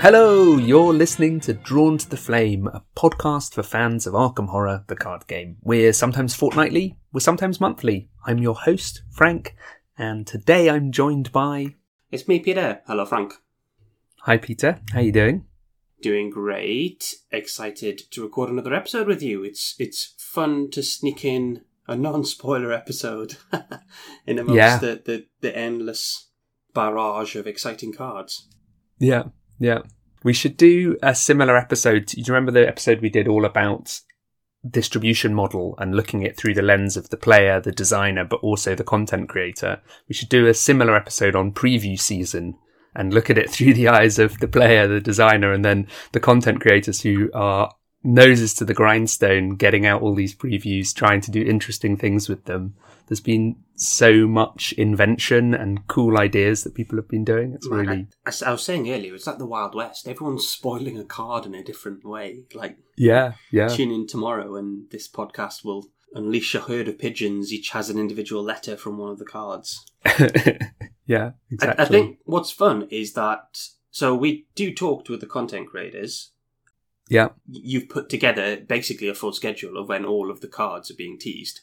Hello, you're listening to Drawn to the Flame, a podcast for fans of Arkham Horror, the card game. We're sometimes fortnightly, we're sometimes monthly. I'm your host, Frank, and today I'm joined by. It's me, Peter. Hello, Frank. Hi, Peter. How you doing? Doing great. Excited to record another episode with you. It's it's fun to sneak in a non-spoiler episode in amongst Yeah. the, the, the endless barrage of exciting cards. Yeah, yeah. We should do a similar episode. Do you remember the episode we did all about distribution model and looking it through the lens of the player, the designer, but also the content creator? We should do a similar episode on preview season and look at it through the eyes of the player, the designer, and then the content creators who are noses to the grindstone, getting out all these previews, trying to do interesting things with them. There's been so much invention and cool ideas that people have been doing. It's Man, really, I, I was saying earlier, it's like the Wild West. Everyone's spoiling a card in a different way. Like, yeah, yeah. tune in tomorrow and this podcast will unleash a herd of pigeons. Each has an individual letter from one of the cards. yeah, I, exactly. I think what's fun is that so we do talk to the content creators. yeah, You've put together basically a full schedule of when all of the cards are being teased,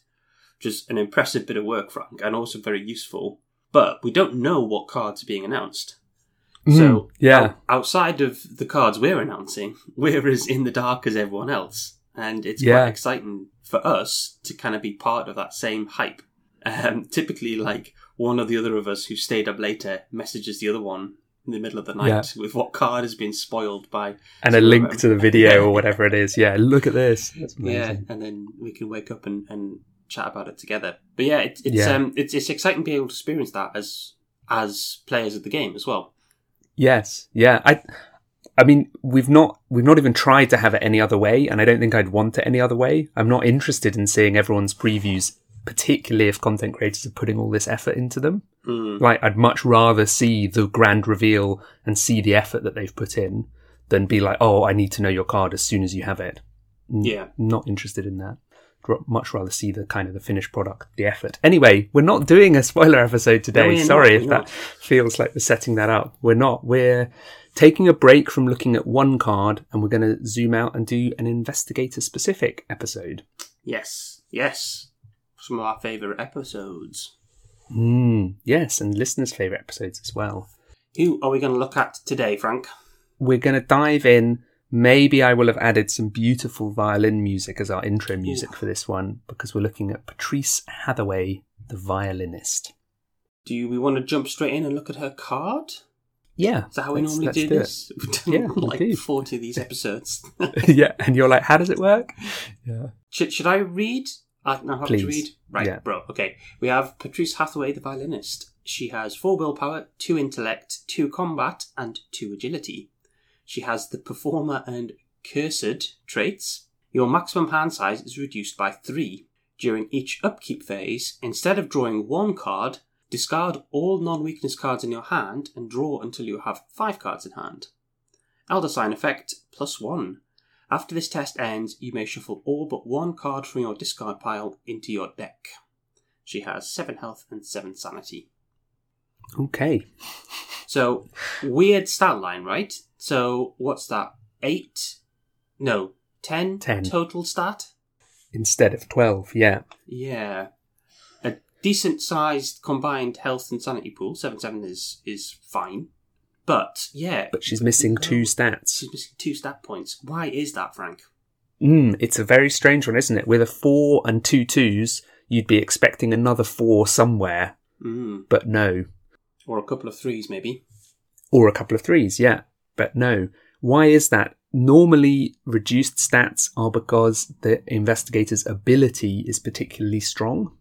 which is an impressive bit of work, Frank, and also very useful. But we don't know what cards are being announced. So Mm, yeah, out- outside of the cards we're announcing, we're as in the dark as everyone else, and it's Yeah. quite exciting for us to kind of be part of that same hype. Um, typically, like one or the other of us who stayed up later messages the other one in the middle of the night with what card has been spoiled by, and a link to the video or whatever it is. Yeah, look at this. That's yeah, and then we can wake up and, and chat about it together. But yeah, it, it's Yeah. um it's it's exciting to be able to experience that as as players of the game as well. Yes, yeah. I, I mean, we've not we've not even tried to have it any other way, and I don't think I'd want it any other way. I'm not interested in seeing everyone's previews, particularly if content creators are putting all this effort into them. Mm. Like, I'd much rather see the grand reveal and see the effort that they've put in than be like, oh, I need to know your card as soon as you have it. N- Yeah. Not interested in that. Much rather see the kind of the finished product, the effort. Anyway, we're not doing a spoiler episode today. not, Sorry if that not. feels like we're setting that up. We're not. We're taking a break from looking at one card and we're going to zoom out and do an investigator specific episode. Yes, yes. Some of our favourite episodes. Mm, yes, and listeners' favourite episodes as well. Who are we going to look at today, Frank? we're going to dive in. Maybe I will have added some beautiful violin music as our intro music for this one because we're looking at Patrice Hathaway, the violinist. Do we want to jump straight in and look at her card? Yeah. Is that how we normally let's do, this? Yeah, like do. 40 of these episodes. yeah, and you're like, how does it work? Yeah. should, should I read? I now have Please. to read. Right, Yeah. bro. Okay. We have Patrice Hathaway, the violinist. She has four willpower, two intellect, two combat, and two agility. She has the performer and cursed traits. Your maximum hand size is reduced by three. During each upkeep phase, instead of drawing one card, discard all non weakness cards in your hand and draw until you have five cards in hand. Elder Sign effect plus one. After this test ends, you may shuffle all but one card from your discard pile into your deck. She has 7 health and 7 sanity. Okay. So, weird stat line, right? So, what's that? 8? No, 10, 10. total stat? Instead of 12, yeah. Yeah. A decent sized combined health and sanity pool. 7 7 is, is fine. But, yeah. But she's missing two stats. She's missing two stat points. Why is that, Frank? Mm, it's a very strange one, isn't it? With a four and two twos, you'd be expecting another four somewhere, Mm. but no. Or a couple of threes, maybe. Or a couple of threes, yeah. But no. Why is that? Normally, reduced stats are because the investigator's ability is particularly strong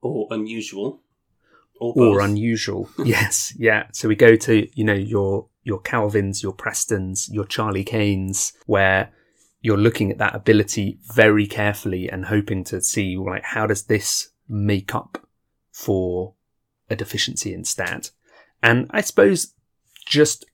Or unusual. Or, or unusual. yes, yeah. So we go to, you know, your your Calvins, your Prestons, your Charlie Kanes, where you're looking at that ability very carefully and hoping to see like how does this make up for a deficiency in stat. And I suppose just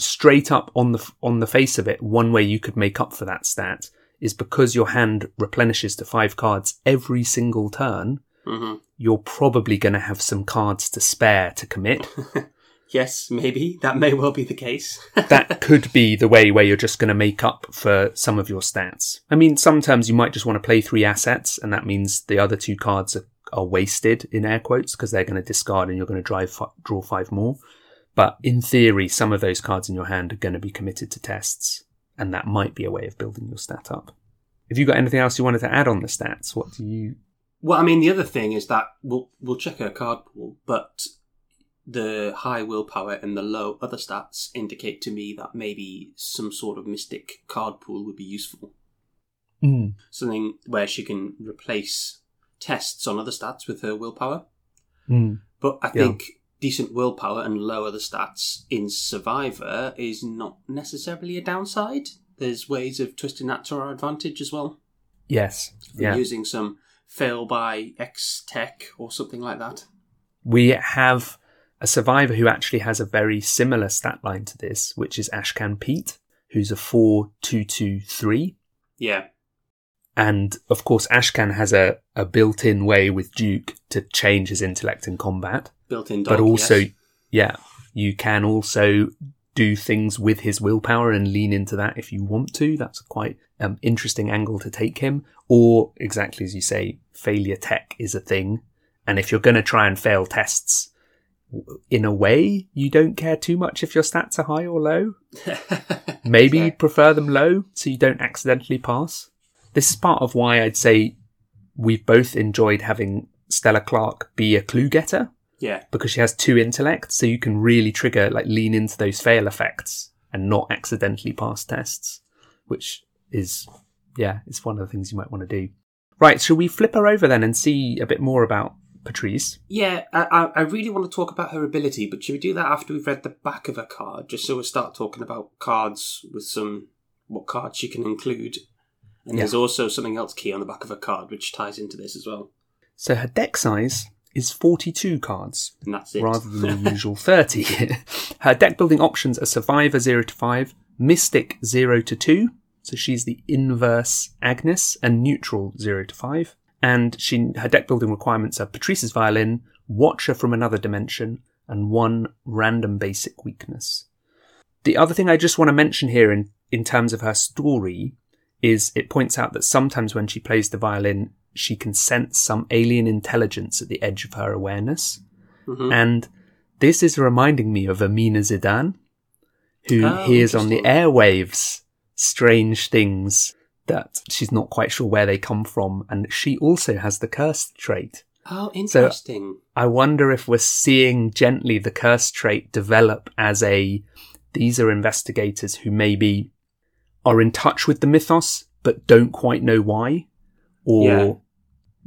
straight up on the on the face of it, one way you could make up for that stat is because your hand replenishes to five cards every single turn. hmm You're probably going to have some cards to spare to commit. Yes, maybe. That may well be the case. that could be the way where you're just going to make up for some of your stats. I mean, sometimes you might just want to play three assets, and that means the other two cards are, are wasted in air quotes because they're going to discard and you're going to drive draw five more. But in theory, some of those cards in your hand are going to be committed to tests, and that might be a way of building your stat up. Have you got anything else you wanted to add on the stats? What do you? Well, I mean, the other thing is that we'll we'll check her card pool, but the high willpower and the low other stats indicate to me that maybe some sort of mystic card pool would be useful. Mm. Something where she can replace tests on other stats with her willpower. Mm. But I Yeah. Decent willpower and lower the stats in Survivor is not necessarily a downside. There's ways of twisting that to our advantage as well. Yes. Yeah. Using some fail by X tech or something like that. We have a survivor who actually has a very similar stat line to this, which is Ashcan Pete, who's a 4223. Yeah. And of course, Ashcan has a, a built in way with Duke to change his intellect in combat. Built in dog, but also, yes. yeah, you can also do things with his willpower and lean into that if you want to. That's a quite um, interesting angle to take him. Or exactly as you say, failure tech is a thing. And if you're going to try and fail tests, in a way, you don't care too much if your stats are high or low. Maybe Yeah. you'd prefer them low so you don't accidentally pass. This is part of why I'd say we've both enjoyed having Stella Clark be a clue getter yeah. because she has two intellects, so you can really trigger, like, lean into those fail effects and not accidentally pass tests, which is, yeah, it's one of the things you might want to do. Right, shall we flip her over then and see a bit more about Patrice? Yeah, I, I- really want to talk about her ability, but should we do that after we've read the back of her card, just so we start talking about cards with some what cards she can include? And Yeah. there's also something else key on the back of her card which ties into this as well. So her deck size is 42 cards. And that's it. rather than the usual 30. Her deck building options are Survivor 0 to 5, Mystic 0 to 2, so she's the inverse Agnes, and Neutral 0 to 5. And she her deck building requirements are Patrice's Violin, Watcher from Another Dimension, and one random basic weakness. The other thing I just want to mention here in, in terms of her story is it points out that sometimes when she plays the violin, she can sense some alien intelligence at the edge of her awareness. Mhm. And this is reminding me of Amina Zidane, who Oh, hears on the airwaves strange things that she's not quite sure where they come from. And she also has the cursed trait. Oh, interesting. I wonder if we're seeing gently the curse trait develop as a these are investigators who maybe are in touch with the mythos but don't quite know why, or Yeah.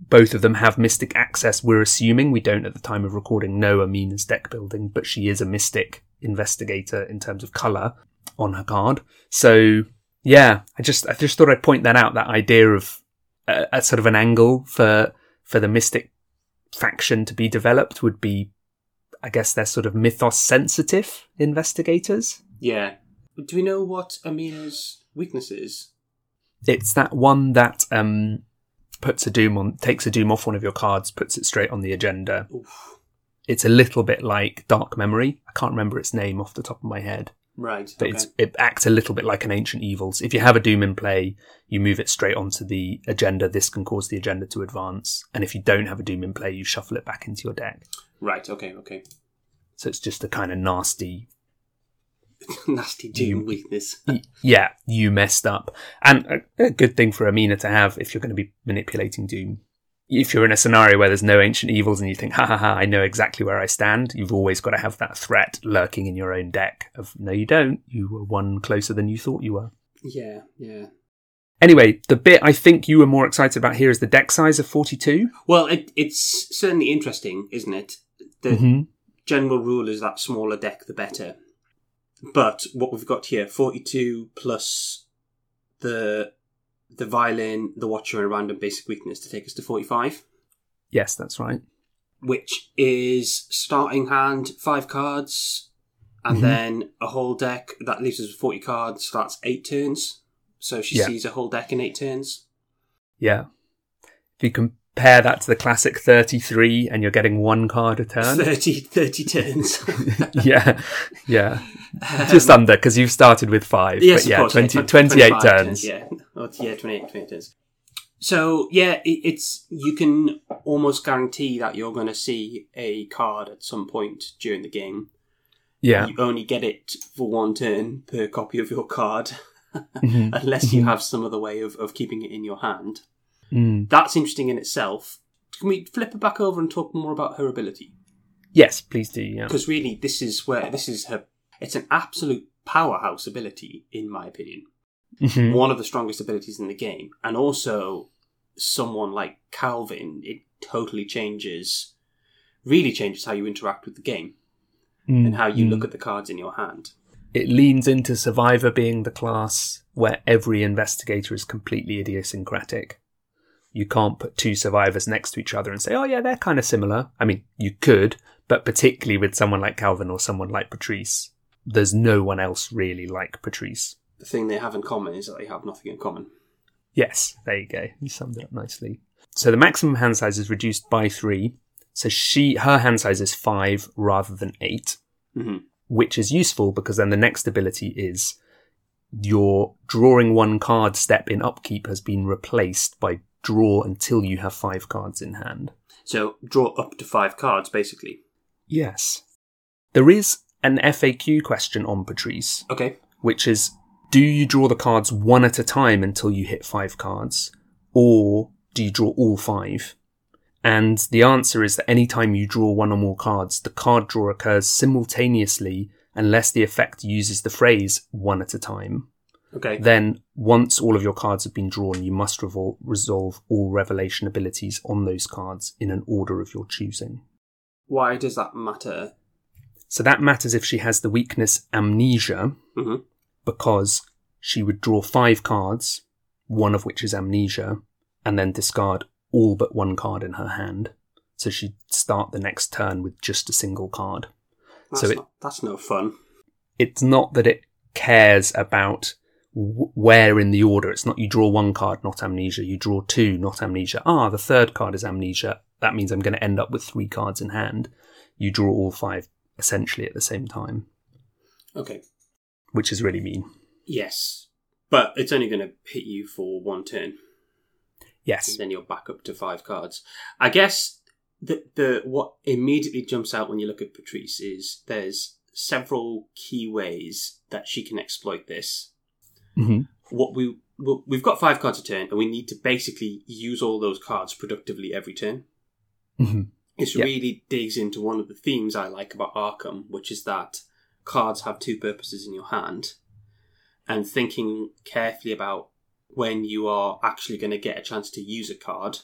both of them have mystic access. We're assuming we don't at the time of recording know Amina's deck building, but she is a mystic investigator in terms of color on her card. So yeah, I just I just thought I'd point that out. That idea of a, a sort of an angle for for the mystic faction to be developed would be, I guess, they're sort of mythos sensitive investigators. yeah. Do we know what Amina's weakness is? It's that one that um, puts a doom on, takes a doom off one of your cards, puts it straight on the agenda. Oof. It's a little bit like Dark Memory. I can't remember its name off the top of my head, Right. but okay. it's, it acts a little bit like an Ancient Evils. If you have a doom in play, you move it straight onto the agenda. This can cause the agenda to advance, and if you don't have a doom in play, you shuffle it back into your deck. Right, okay, okay. So it's just a kind of nasty Nasty doom You- weakness. yeah, you messed up. And a, a good thing for Amina to have if you're going to be manipulating Doom. If you're in a scenario where there's no ancient evils and you think, ha ha ha, I know exactly where I stand, you've always got to have that threat lurking in your own deck of, no, you don't. You were one closer than you thought you were. Yeah, yeah. Anyway, the bit I think you were more excited about here is the deck size of 42. Well, it, it's certainly interesting, isn't it? The Mhm. general rule is that smaller deck, the better. But what we've got here, 42 plus the the violin, the watcher, and a random basic weakness to take us to 45, Yes, that's right. which is starting hand, five cards, and Mhm. then a whole deck that leaves us with 40 cards, so that's eight turns. So she Yeah. sees a whole deck in eight turns. Yeah. If you can pair that to the classic 33 and you're getting one card a turn. 30, 30 turns. yeah, yeah. Just under, because you've started with five. Yes, but yeah, of course. 20, yeah, 28 25 turns. Yeah, oh, yeah, 28, 28 turns. So yeah, it, it's you can almost guarantee that you're going to see a card at some point during the game. Yeah. You only get it for one turn per copy of your card, Mhm. unless you have some other way of, of keeping it in your hand. Mm. That's interesting in itself. Can we flip it back over and talk more about her ability? Yes, please do. Yeah. Because really, this is where this is her. It's an absolute powerhouse ability, in my opinion. Mhm. one of the strongest abilities in the game, and also someone like Calvin, it totally changes, really changes how you interact with the game and how you Mm. look at the cards in your hand. It leans into Survivor being the class where every investigator is completely idiosyncratic. You can't put two survivors next to each other and say, oh, yeah, they're kind of similar. I mean, you could, but particularly with someone like Calvin or someone like Patrice, there's no one else really like Patrice. The thing they have in common is that they have nothing in common. Yes, there you go. You summed it up nicely. So the maximum hand size is reduced by three. So she, her hand size is five rather than 8 hmm which is useful because then the next ability is your drawing one card step in upkeep has been replaced by draw until you have five cards in hand. So draw up to five cards, basically. Yes. There is an FAQ question on Patrice, Okay. which is do you draw the cards one at a time until you hit five cards, or do you draw all five? And the answer is that anytime you draw one or more cards, the card draw occurs simultaneously unless the effect uses the phrase one at a time. Okay. Then, once all of your cards have been drawn, you must revol- resolve all revelation abilities on those cards in an order of your choosing. Why does that matter? So that matters if she has the weakness amnesia, hmm because she would draw five cards, one of which is amnesia, and then discard all but one card in her hand. So she'd start the next turn with just a single card. That's, So it- not, that's no fun. It's not that it cares about where in the order. It's not you draw one card, not amnesia. You draw two, not amnesia. Ah, the third card is amnesia. That means I'm going to end up with three cards in hand. You draw all five essentially at the same time, Okay. which is really mean. Yes. But it's only going to hit you for one turn. Yes. and then you're back up to five cards. I guess the the what immediately jumps out when you look at Patrice is there's several key ways that she can exploit this. Hmm What we well, we've got five cards a turn, and we need to basically use all those cards productively every turn. hmm This Yeah. really digs into one of the themes I like about Arkham, which is that cards have two purposes in your hand, and thinking carefully about when you are actually going to get a chance to use a card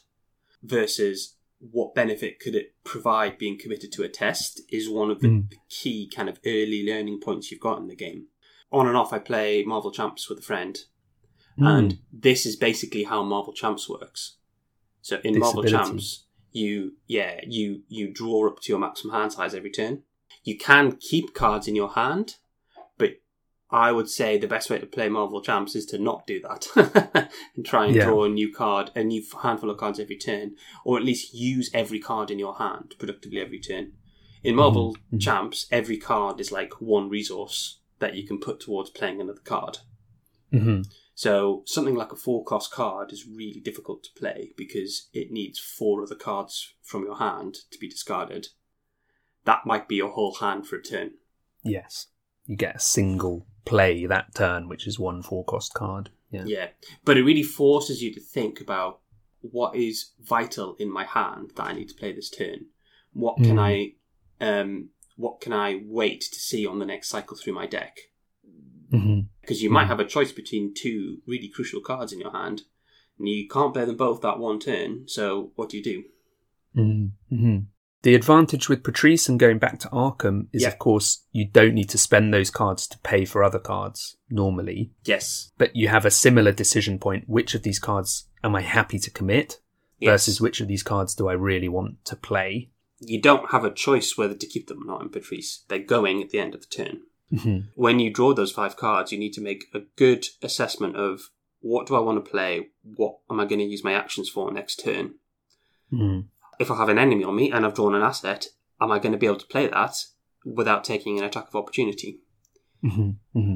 versus what benefit could it provide being committed to a test is one of the Mm. key kind of early learning points you've got in the game. On and off, I play Marvel Champs with a friend, Mm. and this is basically how Marvel Champs works. So in This Marvel. Champs, you yeah you you draw up to your maximum hand size every turn. You can keep cards in your hand, but I would say the best way to play Marvel Champs is to not do that and try and Yeah. draw a new card, a new handful of cards every turn, or at least use every card in your hand productively every turn. In Marvel Mhm. Champs, every card is like one resource that you can put towards playing another card. hmm So something like a four cost card is really difficult to play because it needs four other cards from your hand to be discarded. That might be your whole hand for a turn. Yes. You get a single play that turn, which is one four cost card. Yeah. Yeah. But it really forces you to think about what is vital in my hand that I need to play this turn. What can Mm. I um what can I wait to see on the next cycle through my deck? hmm Because you might Mm. have a choice between two really crucial cards in your hand, and you can't play them both that one turn. So what do you do? hmm The advantage with Patrice and going back to Arkham is, Yeah. of course, you don't need to spend those cards to pay for other cards normally, Yes. but you have a similar decision point. Which of these cards am I happy to commit Yes. versus which of these cards do I really want to play? You don't have a choice whether to keep them or not in Patrice. They're going at the end of the turn. hmm When you draw those five cards, you need to make a good assessment of what do I want to play? What am I going to use my actions for next turn? Mm. If I have an enemy on me and I've drawn an asset, am I going to be able to play that without taking an attack of opportunity? hmm hmm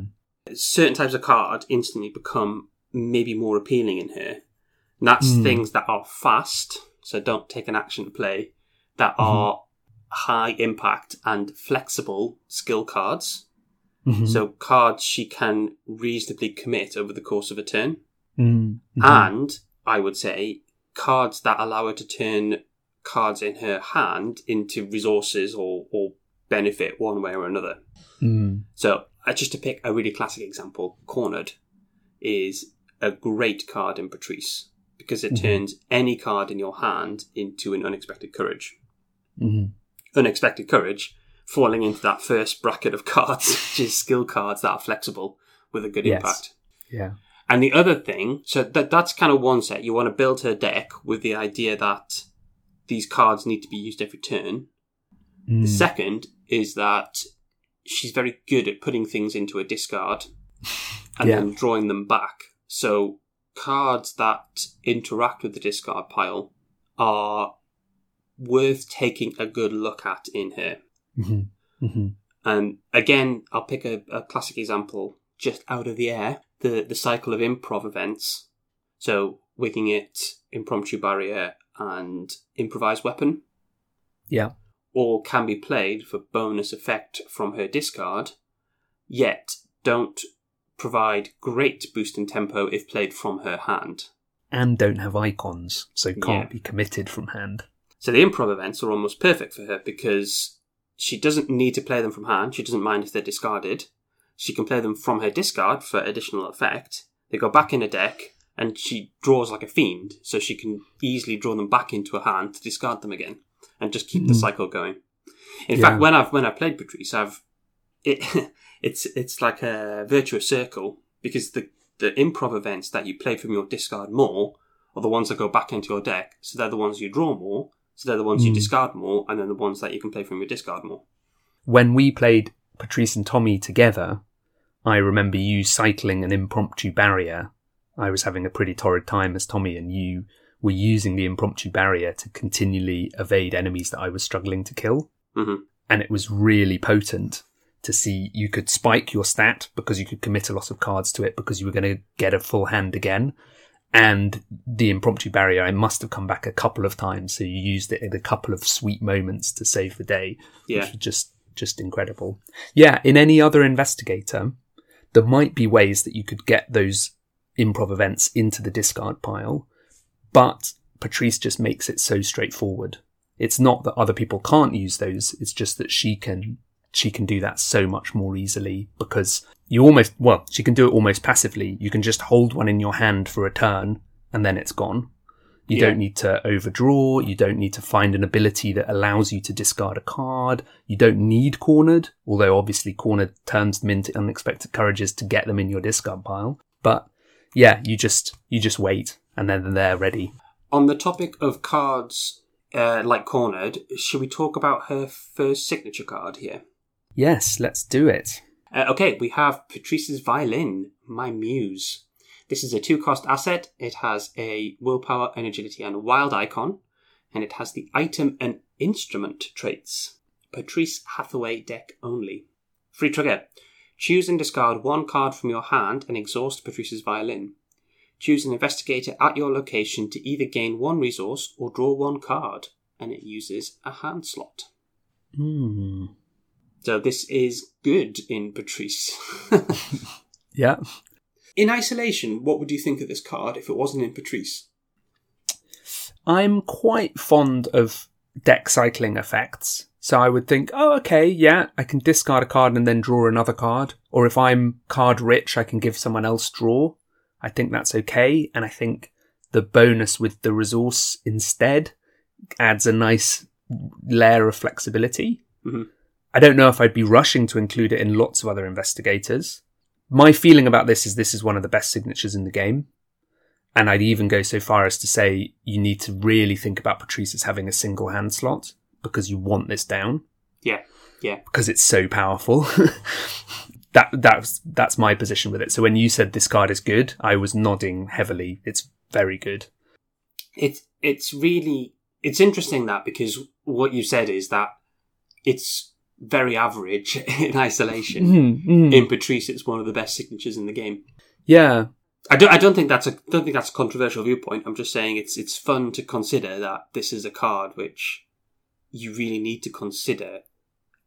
Certain types of card instantly become maybe more appealing in here. And that's Mm. things that are fast, so don't take an action to play, that are high impact and flexible skill cards. hmm So cards she can reasonably commit over the course of a turn. mm And I would say cards that allow her to turn cards in her hand into resources or, or benefit one way or another. mm So, uh, just to pick a really classic example, Cornered is a great card in Patrice because it Mhm. turns any card in your hand into an unexpected courage. Hmm Unexpected courage falling into that first bracket of cards, which is skill cards that are flexible with a good Yes. impact. Yeah. And the other thing, so that that's kind of one set. You want to build her deck with the idea that these cards need to be used every turn. Mm. The second is that she's very good at putting things into a discard and Yeah. then drawing them back. So cards that interact with the discard pile are worth taking a good look at in her. hmm hmm And again, I'll pick a, a classic example just out of the air the, the cycle of improv events. So, Winging It, Impromptu Barrier, and Improvised Weapon Yeah. all can be played for bonus effect from her discard, yet don't provide great boost in tempo if played from her hand. And don't have icons, so can't Yeah. be committed from hand. So the improv events are almost perfect for her because she doesn't need to play them from hand. She doesn't mind if they're discarded. She can play them from her discard for additional effect. They go back in a deck, and she draws like a fiend, so she can easily draw them back into her hand to discard them again, and just keep the Mhm. cycle going. In Yeah. fact, when I've when I played Patrice, I've it it's it's like a virtuous circle because the the improv events that you play from your discard more are the ones that go back into your deck, so they're the ones you draw more, so they're the ones you Mm. discard more, and then the ones that you can play from your discard more. When we played Patrice and Tommy together, I remember you cycling an impromptu barrier. I was having a pretty torrid time as Tommy, and you were using the impromptu barrier to continually evade enemies that I was struggling to kill. hmm and it was really potent to see you could spike your stat because you could commit a lot of cards to it because you were going to get a full hand again. And the impromptu barrier, I must have come back a couple of times, so you used it in a couple of sweet moments to save the day, Yeah, which was just just incredible. Yeah, in any other investigator, there might be ways that you could get those improv events into the discard pile, but Patrice just makes it so straightforward. It's not that other people can't use those, it's just that she can she can do that so much more easily because you almost well, she can do it almost passively. You can just hold one in your hand for a turn and then it's gone. You Yeah. don't need to overdraw. You don't need to find an ability that allows you to discard a card. You don't need cornered, although obviously cornered turns them into unexpected courages to get them in your discard pile. But yeah, you just you just wait and then they're ready. On the topic of cards uh, like Cornered, should we talk about her first signature card here? Yes, let's do it. Uh, okay, we have Patrice's Violin, My Muse. This is a two cost asset. It has a willpower, an agility, and a wild icon, and it has the item and instrument traits. Patrice Hathaway deck only. Free trigger. Choose and discard one card from your hand and exhaust Patrice's Violin. Choose an investigator at your location to either gain one resource or draw one card, and it uses a hand slot. Hmm. So this is good in Patrice. Yeah. In isolation, what would you think of this card if it wasn't in Patrice? I'm quite fond of deck cycling effects. So I would think, oh, okay, yeah, I can discard a card and then draw another card. Or if I'm card rich, I can give someone else draw. I think that's okay. And I think the bonus with the resource instead adds a nice layer of flexibility. Mhm. I don't know if I'd be rushing to include it in lots of other investigators. My feeling about this is this is one of the best signatures in the game. And I'd even go so far as to say you need to really think about Patrice as having a single hand slot because you want this down Yeah, yeah. because it's so powerful. that that's that's my position with it. So when you said this card is good, I was nodding heavily. It's very good. It's it's really it's interesting that because what you said is that it's very average in isolation. Mhm, mhm. In Patrice, it's one of the best signatures in the game. yeah, I don't. I don't think that's a. Don't think that's a controversial viewpoint. I'm just saying it's it's fun to consider that this is a card which you really need to consider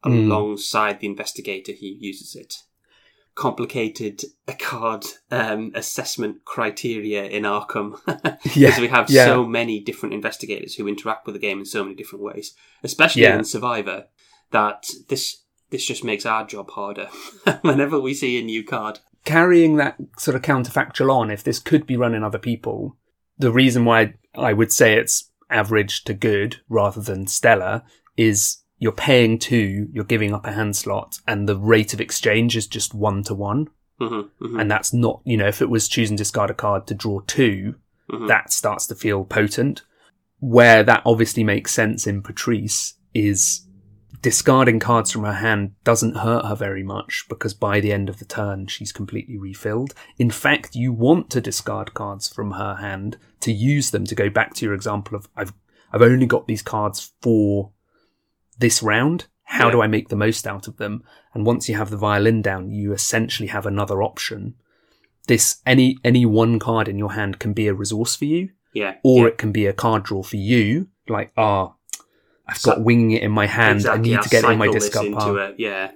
Mm. alongside the investigator who uses it. Complicated a card um, assessment criteria in Arkham because Yeah, we have yeah. so many different investigators who interact with the game in so many different ways, especially Yeah. in Survivor. That this this just makes our job harder whenever we see a new card. carrying that sort of counterfactual on, if this could be run in other people, the reason why I would say it's average to good rather than stellar is you're paying two, you're giving up a hand slot, and the rate of exchange is just one to one. hmm hmm And that's not, you know, if it was choose and discard a card to draw 2 Mhm. that starts to feel potent. Where that obviously makes sense in Patrice is discarding cards from her hand doesn't hurt her very much because by the end of the turn she's completely refilled. In fact, you want to discard cards from her hand to use them to go back to your example of I've I've only got these cards for this round. How Yeah. do I make the most out of them? And once you have the violin down, you essentially have another option. This any any one card in your hand can be a resource for you, Yeah. or yeah. it can be a card draw for you. Like, ah, I've So- got winging it in my hand. Exactly, I need to get it in my discard pile. a- yeah.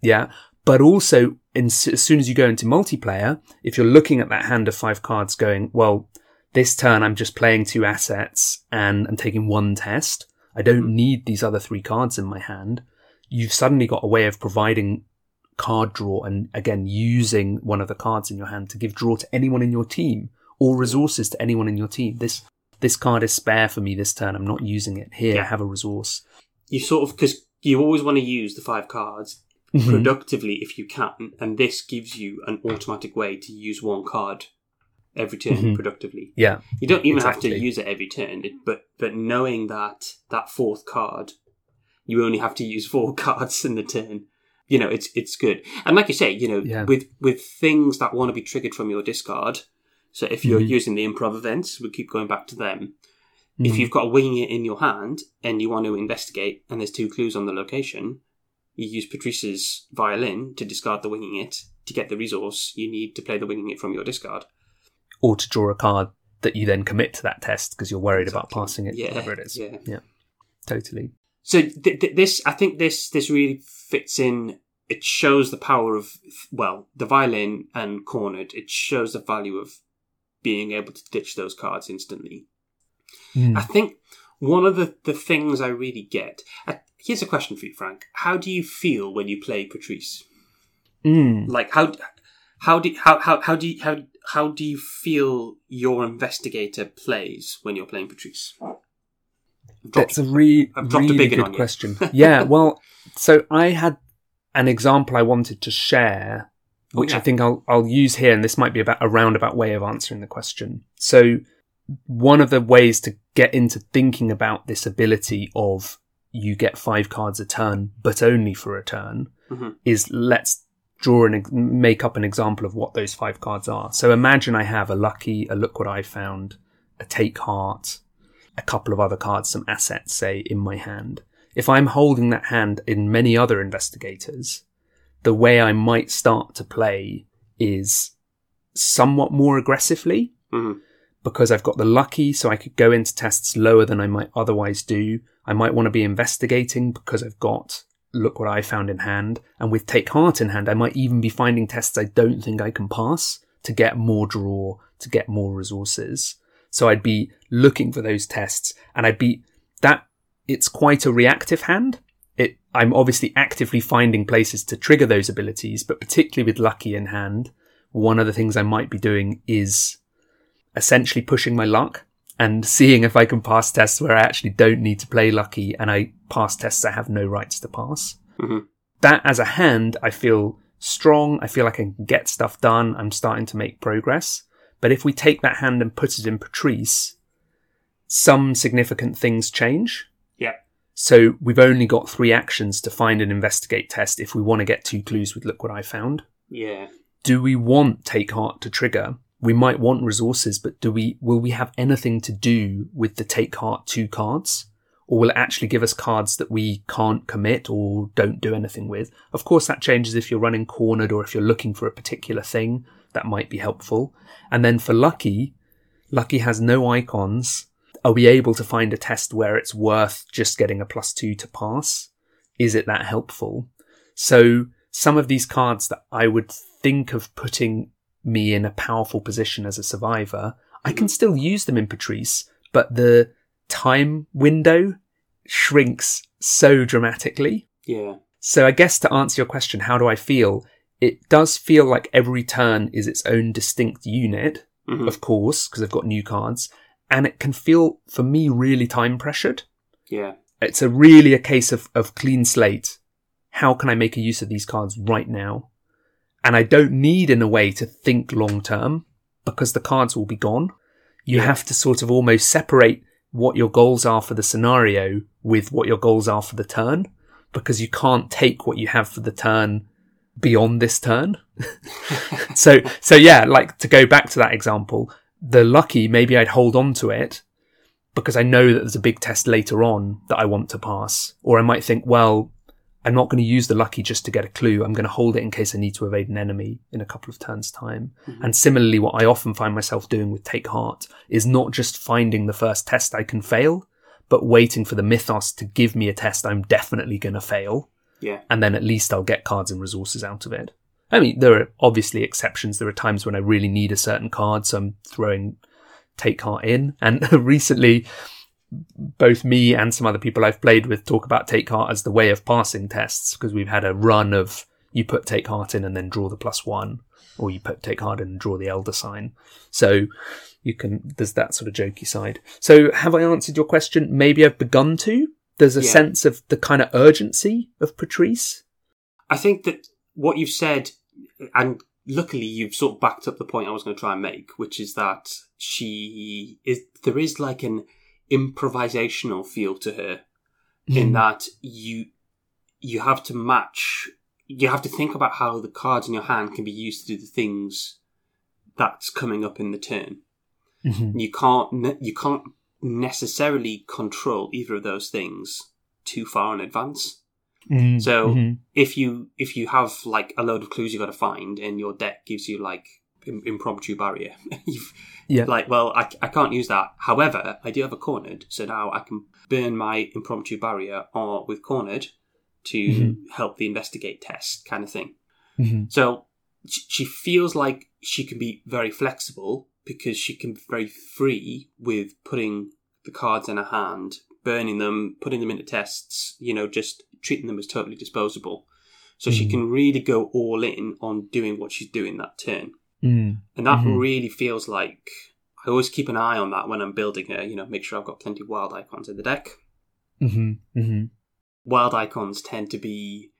Yeah. But also, in, as soon as you go into multiplayer, if you're looking at that hand of five cards going, well, this turn I'm just playing two assets and I'm taking one test. I don't need these other three cards in my hand. You've suddenly got a way of providing card draw and again using one of the cards in your hand to give draw to anyone in your team or resources to anyone in your team. This this card is spare for me this turn. I'm not using it. Here, Yeah. have a resource. You sort of because you always want to use the five cards Mhm. productively if you can, and this gives you an automatic way to use one card every turn Mhm. productively. Yeah. You don't even have to use it every turn, but but knowing that that fourth card, you only have to use four cards in the turn. You know, it's it's good. And like you say, you know, Yeah. with with things that want to be triggered from your discard. So if you're Mhm. using the improv events, we keep going back to them. Mhm. If you've got a winging it in your hand and you want to investigate, and there's two clues on the location, you use Patrice's violin to discard the winging it. To get the resource, you need to play the winging it from your discard. or to draw a card that you then commit to that test because you're worried about passing it, Yeah, whatever it is. yeah. totally. So th- th- this, I think this this really fits in. It shows the power of well, the violin and cornered. It shows the value of being able to ditch those cards instantly. Mm. I think one of the, the things I really get. Uh, here's a question for you, Frank. How do you feel when you play Patrice? Mm. Like how how do how how how do you, how how do you feel your investigator plays when you're playing Patrice? That's a re- a really big good question. yeah, well, so I had an example I wanted to share, which yeah. I think I'll I'll use here, and this might be about a roundabout way of answering the question. So, one of the ways to get into thinking about this ability of you get five cards a turn, but only for a turn, Mhm. is let's draw and make up an example of what those five cards are. So imagine I have a lucky, a look what I found, a take heart, a couple of other cards, some assets, say, in my hand. If I'm holding that hand in many other investigators, the way I might start to play is somewhat more aggressively Mhm. because I've got the lucky, so I could go into tests lower than I might otherwise do. I might want to be investigating because I've got look what I found in hand. And with take heart in hand, I might even be finding tests I don't think I can pass to get more draw, to get more resources. So I'd be looking for those tests and I'd be that it's quite a reactive hand. It, I'm obviously actively finding places to trigger those abilities, but particularly with lucky in hand, one of the things I might be doing is essentially pushing my luck and seeing if I can pass tests where I actually don't need to play lucky and I pass tests I have no rights to pass. Mhm. That as a hand, I feel strong. I feel like I can get stuff done. I'm starting to make progress. But if we take that hand and put it in Patrice, some significant things change. So we've only got three actions to find and investigate test if we want to get two clues with look what I found Yeah. do we want take heart to trigger we might want resources, but do we, will we have anything to do with the take heart two cards? Or will it actually give us cards that we can't commit or don't do anything with? Of course, that changes if you're running cornered or if you're looking for a particular thing that might be helpful. And then for lucky, lucky has no icons. Are we able to find a test where it's worth just getting a plus two to pass? Is it that helpful? So some of these cards that I would think of putting me in a powerful position as a survivor, I can still use them in Patrice, but the time window shrinks so dramatically. Yeah. So I guess to answer your question, how do I feel? It does feel like every turn is its own distinct unit, Mhm. of course, because I've got new cards, and it can feel for me really time pressured. Yeah. It's a really a case of, of clean slate. How can I make a use of these cards right now? And I don't need in a way to think long term because the cards will be gone. You Yeah. have to sort of almost separate what your goals are for the scenario with what your goals are for the turn because you can't take what you have for the turn beyond this turn. so, so yeah, like to go back to that example, the lucky, maybe I'd hold on to it because I know that there's a big test later on that I want to pass. Or I might think, well, I'm not going to use the lucky just to get a clue. I'm going to hold it in case I need to evade an enemy in a couple of turns time. Mm-hmm. And similarly, what I often find myself doing with Take Heart is not just finding the first test I can fail, but waiting for the mythos to give me a test I'm definitely going to fail. Yeah. And then at least I'll get cards and resources out of it. I mean, there are obviously exceptions. There are times when I really need a certain card, so I'm throwing Take Heart in. And recently, both me and some other people I've played with talk about Take Heart as the way of passing tests because we've had a run of you put Take Heart in and then draw the plus one, or you put Take Heart in and draw the Elder sign. So you can, there's that sort of jokey side. So have I answered your question? Maybe I've begun to. There's a Yeah. sense of the kind of urgency of Patrice. I think that what you've said, and luckily you've sort of backed up the point I was going to try and make, which is that she is there is like an improvisational feel to her in that you you have to match you have to think about how the cards in your hand can be used to do the things that's coming up in the turn. Mhm. you can't you can't necessarily control either of those things too far in advance Mhm. So- Mhm. if you if you have like a load of clues you got to find and your deck gives you like im- impromptu barrier you've yeah, like well I, I can't use that however i do have a cornered so now i can burn my impromptu barrier or with cornered to Mhm. help the investigate test kind of thing Mhm. so she feels like she can be very flexible because she can be very free with putting the cards in her hand, burning them, putting them into tests, you know, just treating them as totally disposable. So she Mhm. can really go all in on doing what she's doing that turn. Mm. And that Mhm. really feels like I always keep an eye on that when I'm building her, you know, make sure I've got plenty of wild icons in the deck. Mhm. Mhm. wild icons tend to be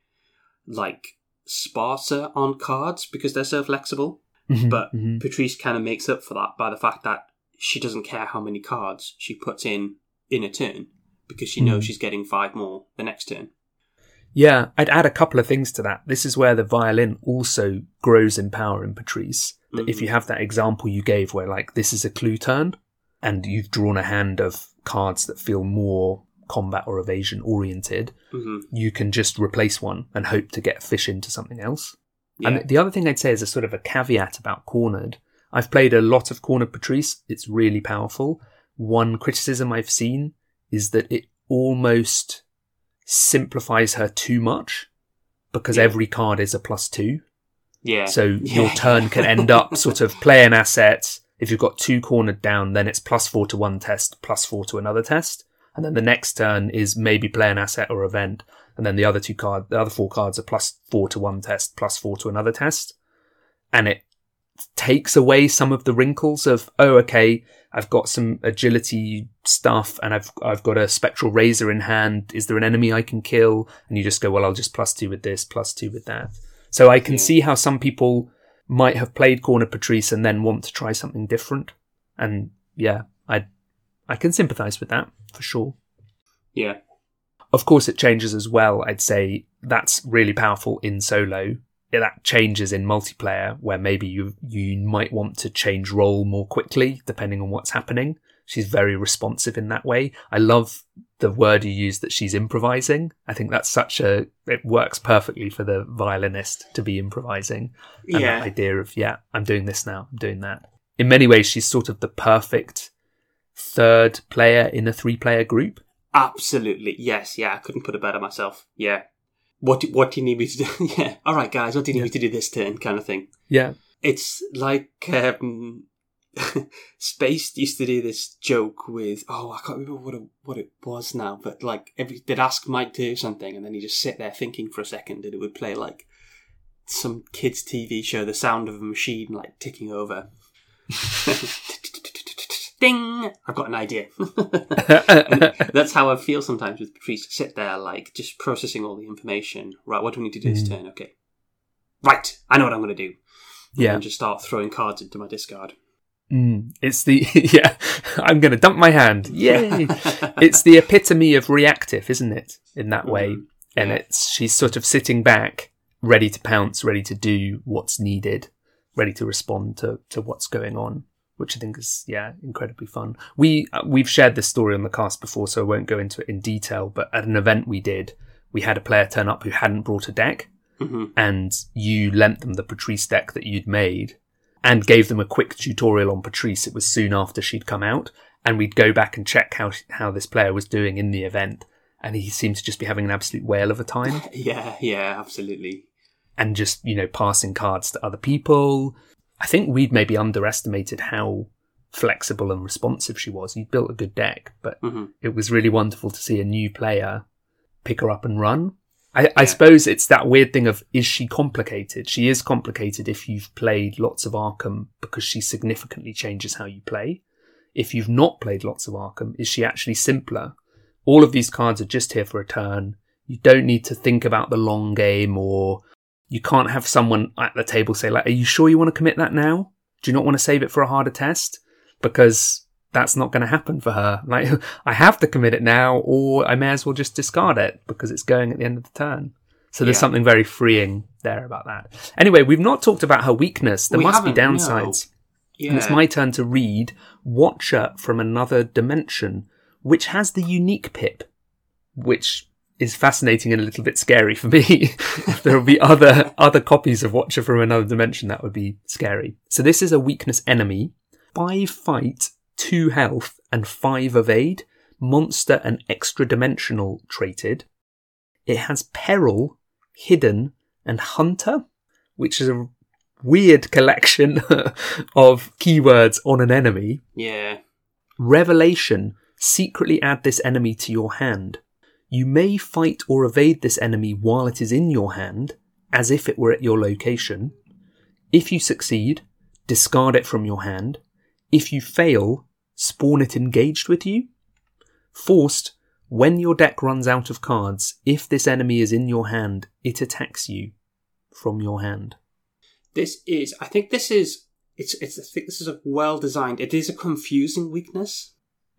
like sparser on cards because they're so flexible. Mhm. But Mhm. Patrice kind of makes up for that by the fact that she doesn't care how many cards she puts in in a turn because she knows Mm. she's getting five more the next turn. Yeah, I'd add a couple of things to that. This is where the violin also grows in power in Patrice. That if you have that example you gave where like this is a clue turn and you've drawn a hand of cards that feel more combat or evasion oriented, hmm you can just replace one and hope to get fish into something else. Yeah. And the other thing I'd say is a sort of a caveat about cornered. I've played a lot of cornered Patrice. It's really powerful. One criticism I've seen is that it almost simplifies her too much because Yeah. every card is a plus two. yeah. So your Yeah. turn can end up sort of play an asset. If you've got two cornered down, then it's plus four to one test, plus four to another test. And then the next turn is maybe play an asset or event. And then the other two card, the other four cards are plus four to one test, plus four to another test. And it takes away some of the wrinkles of, oh, okay, I've got some agility stuff and I've, I've got a spectral razor in hand. Is there an enemy I can kill? And you just go, well, I'll just plus two with this, plus two with that. So I can Yeah. see how some people might have played Corner Patrice and then want to try something different. And yeah, I I can sympathise with that for sure. yeah. Of course, it changes as well. I'd say that's really powerful in solo. That changes in multiplayer where maybe you you might want to change role more quickly depending on what's happening. She's very responsive in that way. I love the word you use that she's improvising. I think that's such a it works perfectly for the violinist to be improvising. And Yeah. that idea of yeah, I'm doing this now, I'm doing that. In many ways, she's sort of the perfect third player in a three player group. Absolutely. Yes. Yeah. I couldn't put it better myself. Yeah. What do, What do you need me to do? yeah. All right, guys. What do you need me to do this turn? Kind of thing. Yeah. It's like um, Space used to do this joke with oh I can't remember what it, what it was now, but like every they'd ask Mike to do something and then he'd just sit there thinking for a second and it would play like some kids TV show, the sound of a machine like ticking over. Ding! I've got an idea. That's how I feel sometimes with Patrice. Sit there, like just processing all the information. Right, what do we need to do this turn? Okay. Right, I know what I'm going to do. yeah. And just start throwing cards into my discard. Mm, it's the yeah. I'm going to dump my hand. Yay! it's the epitome of reactive, isn't it? In that way, Mhm. and it's she's sort of sitting back, ready to pounce, ready to do what's needed, ready to respond to to what's going on, which I think is yeah incredibly fun. We uh, we've shared this story on the cast before, so I won't go into it in detail. But at an event we did, we had a player turn up who hadn't brought a deck, hmm and you lent them the Patrice deck that you'd made and gave them a quick tutorial on Patrice. It was soon after she'd come out, and we'd go back and check how how this player was doing in the event. And he seemed to just be having an absolute whale of a time, Yeah, yeah, absolutely. and just you know passing cards to other people. I think we'd maybe underestimated how flexible and responsive she was. He built a good deck, but hmm it was really wonderful to see a new player pick her up and run. I, I suppose it's that weird thing of is she complicated? She is complicated if you've played lots of Arkham because she significantly changes how you play. If you've not played lots of Arkham, is she actually simpler? All of these cards are just here for a turn. You don't need to think about the long game or you can't have someone at the table say like, are you sure you want to commit that now? Do you not want to save it for a harder test? Because that's not going to happen for her. Like, I have to commit it now, or I may as well just discard it because it's going at the end of the turn. So there's Yeah. something very freeing there about that. Anyway, we've not talked about her weakness. There We must be haven't, no. downsides. Yeah. And it's my turn to read Watcher from Another Dimension, which has the unique pip, which is fascinating and a little bit scary for me. there will be other other copies of Watcher from Another Dimension, that would be scary. So this is a weakness enemy. Five fight, two health, and five evade. Monster and extra dimensional traded. It has peril, hidden, and hunter, which is a weird collection of keywords on an enemy. yeah. Revelation. Secretly add this enemy to your hand. You may fight or evade this enemy while it is in your hand, as if it were at your location. If you succeed, discard it from your hand. If you fail, spawn it engaged with you. Forced, when your deck runs out of cards, if this enemy is in your hand, it attacks you from your hand. This is. I think this is. It's. It's. I think this is a well designed. It is a confusing weakness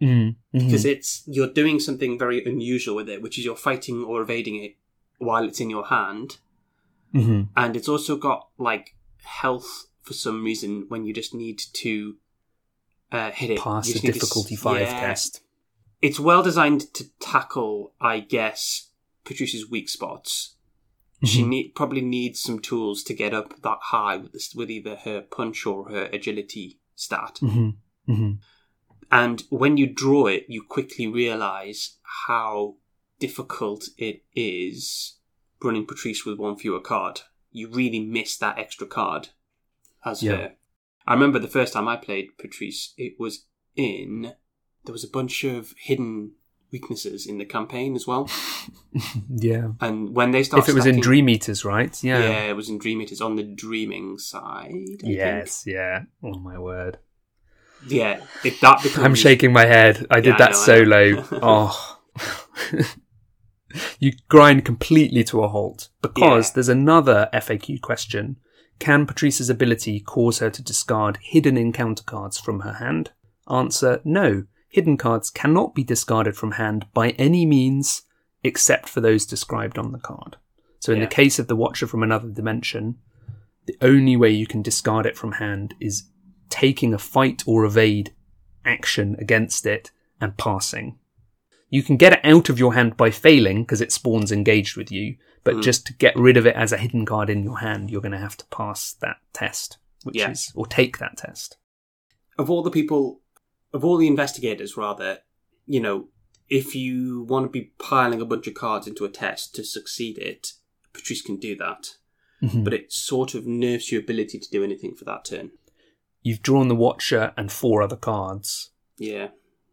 Mm, because it's you're doing something very unusual with it, which is you're fighting or evading it while it's in your hand, hmm and it's also got like health for some reason when you just need to uh, hit it. pass You a to difficulty five yeah. test. It's well designed to tackle, I guess, Patricia's weak spots. She Mhm. need, probably needs some tools to get up that high with this, with either her punch or her agility stat. hmm hmm And when you draw it, you quickly realize how difficult it is running Patrice with one fewer card. You really miss that extra card as Yeah. her. I remember the first time I played Patrice, it was in. There was a bunch of hidden weaknesses in the campaign as well. Yeah. And when they start If it was in Dream Eaters, right? yeah. Yeah. it was in Dream Eaters on the dreaming side. I think. Yes, yeah. Oh my word. Yeah, it, that becomes. I'm shaking my head. I did Yeah, that I solo. oh. you grind completely to a halt because Yeah. there's another FAQ question. Can Patrice's ability cause her to discard hidden encounter cards from her hand? Answer no. Hidden cards cannot be discarded from hand by any means except for those described on the card. So in Yeah. the case of the Watcher from another dimension, the only way you can discard it from hand is taking a fight or evade action against it and passing. You can get it out of your hand by failing because it spawns engaged with you, but Mm. just to get rid of it as a hidden card in your hand, you're going to have to pass that test, which Yeah. is, or take that test. Of all the people, of all the investigators, rather, you know, if you want to be piling a bunch of cards into a test to succeed it, Patrice can do that. Mhm. But it sort of nerfs your ability to do anything for that turn. You've drawn the Watcher and four other cards. Yeah.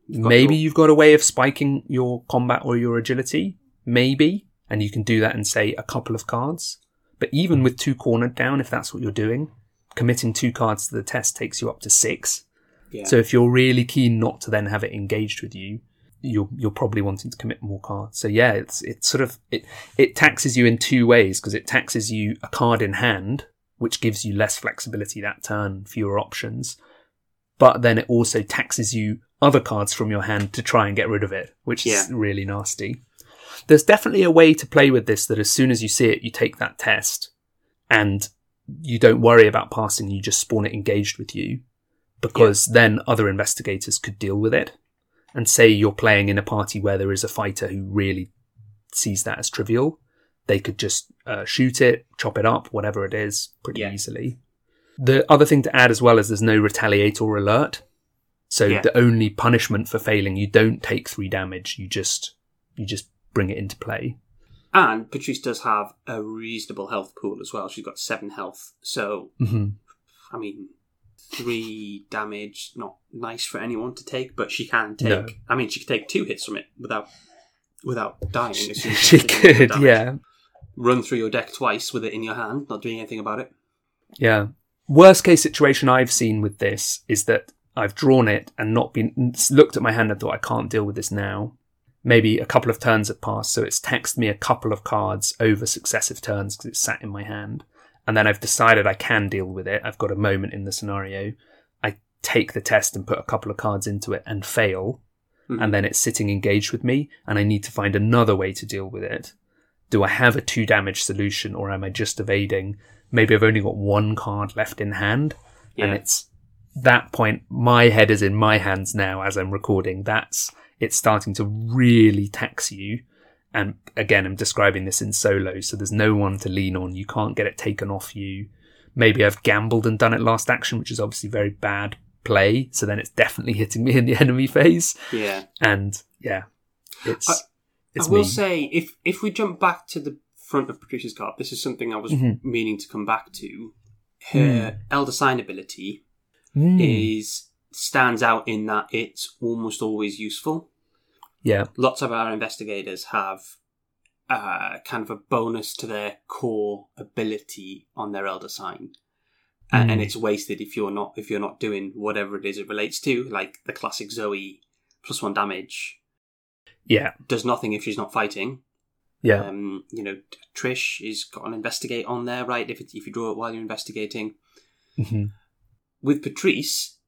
You've Maybe your- you've got a way of spiking your combat or your agility. Maybe. And you can do that in, say, a couple of cards. But even with two cornered down, if that's what you're doing, committing two cards to the test takes you up to six. Yeah. So if you're really keen not to then have it engaged with you, you're you're probably wanting to commit more cards. So yeah, it's it's sort of it it taxes you in two ways because it taxes you a card in hand, which gives you less flexibility that turn, fewer options. But then it also taxes you other cards from your hand to try and get rid of it, which Yeah. is really nasty. There's definitely a way to play with this that as soon as you see it, you take that test and you don't worry about passing, you just spawn it engaged with you because then other investigators could deal with it. And say you're playing in a party where there is a fighter who really sees that as trivial, they could just uh, shoot it, chop it up, whatever it is, pretty Yeah. easily. The other thing to add as well is there's no retaliate or alert. So Yeah. the only punishment for failing, you don't take three damage. You just you just bring it into play. And Patrice does have a reasonable health pool as well. She's got seven health. So, hmm I mean, three damage, not nice for anyone to take, but she can take. No. I mean, she could take two hits from it without without dying. as She could, yeah, Run through your deck twice with it in your hand, not doing anything about it. yeah. Worst case situation I've seen with this is that I've drawn it and not been looked at my hand and thought I can't deal with this now. Maybe a couple of turns have passed, so it's taxed me a couple of cards over successive turns because it's sat in my hand. And then I've decided I can deal with it. I've got a moment in the scenario. I take the test and put a couple of cards into it and fail. Mhm. and then it's sitting engaged with me and I need to find another way to deal with it. Do I have a two damage solution or am I just evading? Maybe I've only got one card left in hand and it's that point my head is in my hands now as I'm recording. That's it's starting to really tax you. And again, I'm describing this in solo, so there's no one to lean on. You can't get it taken off you. Maybe I've gambled and done it last action, which is obviously very bad play. So then it's definitely hitting me in the enemy phase Yeah. and yeah, it's I- it's I will me. say, if if we jump back to the front of Patricia's card, this is something I was Mhm. meaning to come back to. Her Elder Sign ability Mm. is stands out in that it's almost always useful. yeah, Lots of our investigators have uh, kind of a bonus to their core ability on their Elder Sign. Mm. And it's wasted if you're not if you're not doing whatever it is it relates to, like the classic Zoe plus one damage yeah, does nothing if she's not fighting. yeah, Um, you know, Trish is got an investigate on there, right? If it, if you draw it while you're investigating. hmm With Patrice,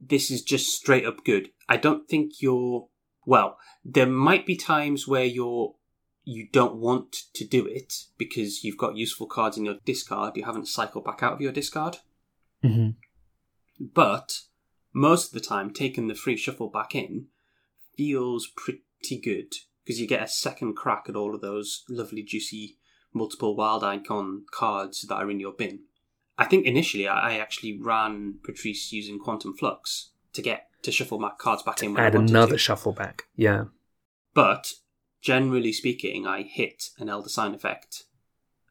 this is just straight up good. I don't think you're well. There might be times where you're you don't want to do it because you've got useful cards in your discard. You haven't cycled back out of your discard, hmm but most of the time, taking the free shuffle back in feels pretty good because you get a second crack at all of those lovely, juicy, multiple wild icon cards that are in your bin. I think initially I actually ran Patrice using Quantum Flux to get to shuffle my cards back in when add another to. shuffle back. Yeah, But generally speaking, I hit an Elder Sign effect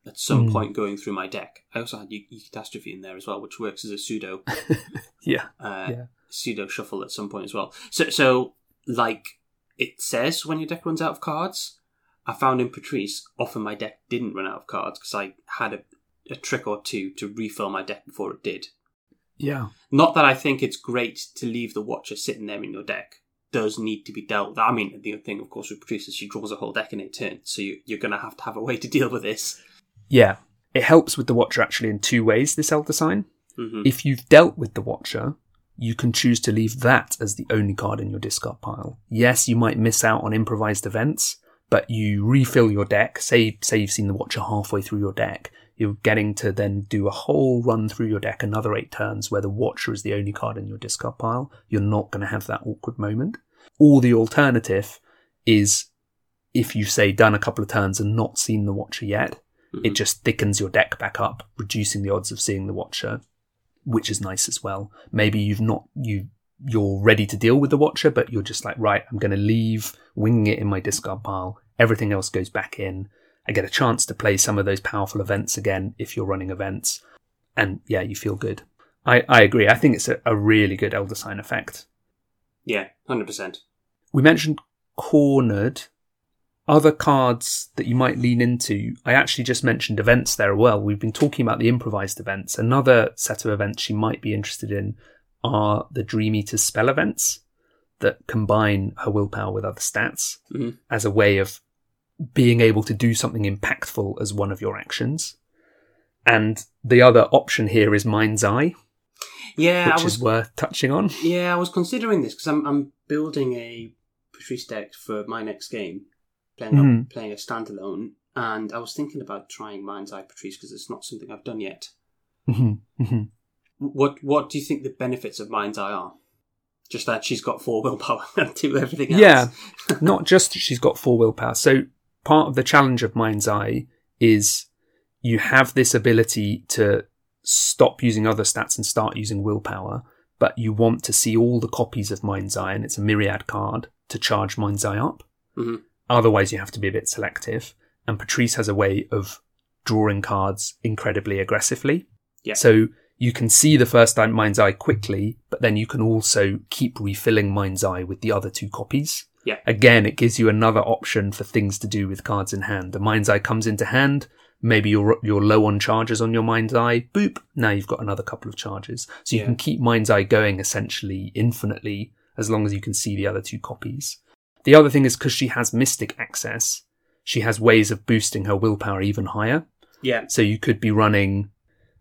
at some Mm. point going through my deck. I also had Yu- Catastrophe in there as well, which works as a pseudo yeah, uh, Yeah. pseudo shuffle at some point as well. So, so like it says when your deck runs out of cards, I found in Patrice often my deck didn't run out of cards because I had a, a trick or two to refill my deck before it did. yeah, Not that I think it's great to leave the Watcher sitting there in your deck. Does need to be dealt with. I mean, the other thing, of course, with Patrice is she draws a whole deck in a turn, so you, you're going to have to have a way to deal with this. yeah. It helps with the Watcher actually in two ways. This Elder Sign. hmm If you've dealt with the Watcher, you can choose to leave that as the only card in your discard pile. Yes, you might miss out on improvised events, but you refill your deck. Say, say you've seen the Watcher halfway through your deck, you're getting to then do a whole run through your deck, another eight turns, where the Watcher is the only card in your discard pile. You're not going to have that awkward moment. Or the alternative is if you've, say, done a couple of turns and not seen the Watcher yet, Mhm. it just thickens your deck back up, reducing the odds of seeing the Watcher, which is nice as well. Maybe you've not, you, you're ready to deal with the Watcher, but you're just like, right, I'm going to leave, winging it in my discard pile. Everything else goes back in. I get a chance to play some of those powerful events again if you're running events. And yeah, you feel good. I, I agree. I think it's a, a really good Elder Sign effect. Yeah, hundred percent. We mentioned cornered. Other cards that you might lean into, I actually just mentioned events there as well. We've been talking about the improvised events. Another set of events you might be interested in are the Dream Eater's spell events that combine her willpower with other stats Mhm. as a way of being able to do something impactful as one of your actions. And the other option here is Mind's Eye, Yeah, which I was is worth touching on. yeah, I was considering this because I'm I'm building a Patrice deck for my next game, playing Mhm. playing a standalone, and I was thinking about trying Mind's Eye Patrice because it's not something I've done yet. Mhm, mhm. What what do you think the benefits of Mind's Eye are? Just that she's got four willpower and do everything else. Yeah. not just that she's got four willpower. So part of the challenge of Mind's Eye is you have this ability to stop using other stats and start using willpower, but you want to see all the copies of Mind's Eye, and it's a myriad card to charge Mind's Eye up. Mhm. Otherwise, you have to be a bit selective. And Patrice has a way of drawing cards incredibly aggressively. Yeah. So you can see the first time Mind's Eye quickly, but then you can also keep refilling Mind's Eye with the other two copies. Yeah. Again, it gives you another option for things to do with cards in hand. The Mind's Eye comes into hand. Maybe you're you're low on charges on your Mind's Eye. Boop. Now you've got another couple of charges. So you Yeah. can keep Mind's Eye going essentially infinitely as long as you can see the other two copies. The other thing is because she has Mystic access, she has ways of boosting her willpower even higher. yeah, So you could be running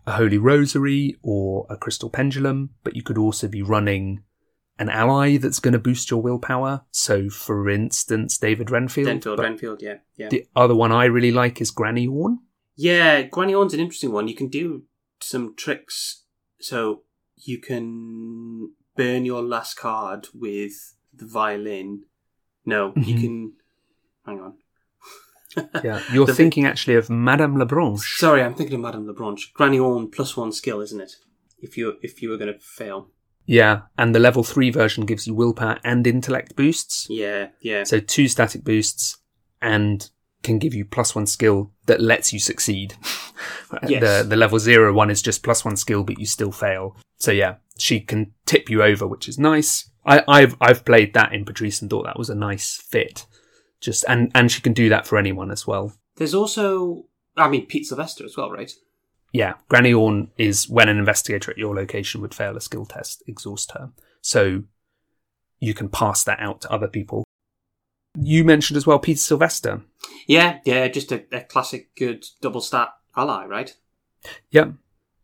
a Holy Rosary or a Crystal Pendulum, but you could also be running an ally that's going to boost your willpower. So, for instance, David Renfield. But Renfield, yeah, yeah. The other one I really like is Granny Orne. Yeah, Granny Orne's an interesting one. You can do some tricks. So you can burn your last card with the violin. No, you Mhm. can. Hang on. Yeah, you're The thi- thinking actually of Madame Labranche. Sorry, I'm thinking of Madame Labranche. Granny Orne plus one skill, isn't it? If you if you were going to fail. Yeah, and the level three version gives you willpower and intellect boosts. Yeah, yeah. So two static boosts and can give you plus one skill that lets you succeed. Yes. The the level zero one is just plus one skill, but you still fail. So yeah, she can tip you over, which is nice. I, I've I've played that in Patrice and thought that was a nice fit. Just and and she can do that for anyone as well. There's also, I mean, Pete Sylvester as well, right? Yeah, Granny Orne is when an investigator at your location would fail a skill test, exhaust her. So you can pass that out to other people. You mentioned as well Peter Sylvester. Yeah, yeah. Just a, a classic good double stat ally, right? Yeah,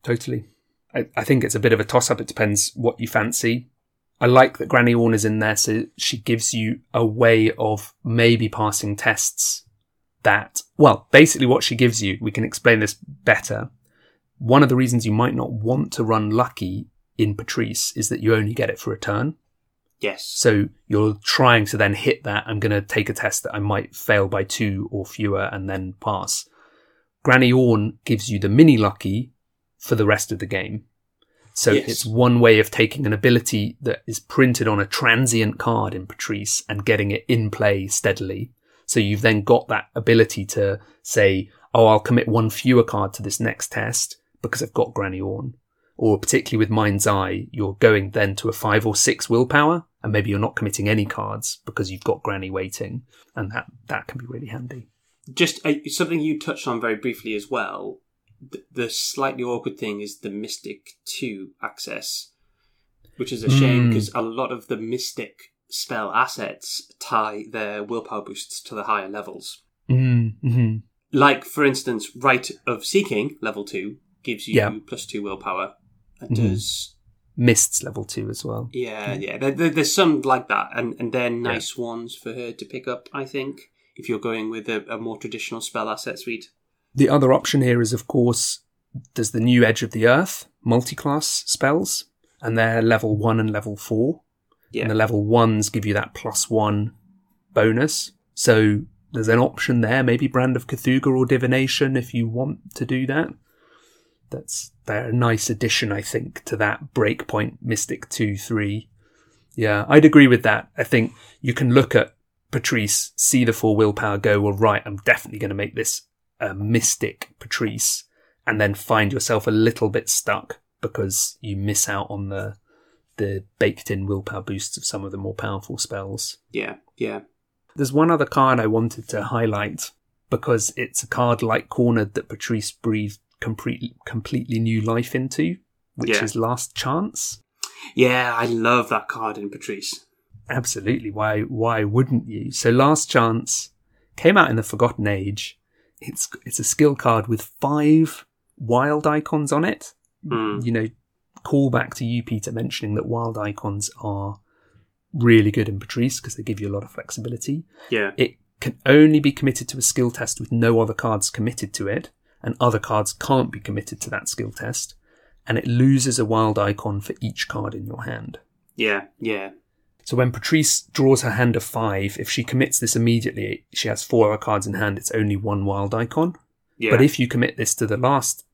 totally. I, I think it's a bit of a toss up. It depends what you fancy. I like that Granny Orne is in there, so she gives you a way of maybe passing tests that, well, basically what she gives you, we can explain this better. One of the reasons you might not want to run Lucky in Patrice is that you only get it for a turn. Yes. So you're trying to then hit that. I'm going to take a test that I might fail by two or fewer and then pass. Granny Orne gives you the mini lucky for the rest of the game. So Yes. it's one way of taking an ability that is printed on a transient card in Patrice and getting it in play steadily. So you've then got that ability to say, oh, I'll commit one fewer card to this next test because I've got Granny Orne. Or particularly with Mind's Eye, you're going then to a five or six willpower, and maybe you're not committing any cards because you've got Granny waiting, and that that can be really handy. just uh, something you touched on very briefly as well. The, the slightly awkward thing is the Mystic 2 access, which is a shame Mm. because a lot of the Mystic spell assets tie their willpower boosts to the higher levels. Mm-hmm. Like, for instance, Rite of Seeking, level 2, gives you Yeah. plus 2 willpower. And Mhm. does. Mists level two as well. Yeah, yeah. There, there- there's some like that, and, and they're nice ones for her to pick up, I think, if you're going with a, a more traditional spell asset suite. The other option here is, of course, there's the new Edge of the Earth multi-class spells, and they're level one and level four. Yeah. And the level ones give you that plus one bonus. So there's an option there, maybe Brand of Cthugha or Divination if you want to do that. That's they're a nice addition, I think, to that Breakpoint Mystic 2 3. Yeah, I'd agree with that. I think you can look at Patrice, see the four willpower, go, well, right, I'm definitely going to make this a Mystic Patrice, and then find yourself a little bit stuck because you miss out on the the baked in willpower boosts of some of the more powerful spells. Yeah, yeah. There's one other card I wanted to highlight because it's a card like Cornered that Patrice breathed complete, completely new life into, which Yeah. is Last Chance. Yeah, I love that card in Patrice. Absolutely. Why why wouldn't you? So Last Chance came out in the Forgotten Age. It's it's a skill card with five wild icons on it. Mm. You know, call back to you, Peter, mentioning that wild icons are really good in Patrice because they give you a lot of flexibility. Yeah, It can only be committed to a skill test with no other cards committed to it, and other cards can't be committed to that skill test. And it loses a wild icon for each card in your hand. yeah, yeah. So when Patrice draws her hand of five, if she commits this immediately, she has four other cards in hand, it's only one wild icon. Yeah. But if you commit this to the last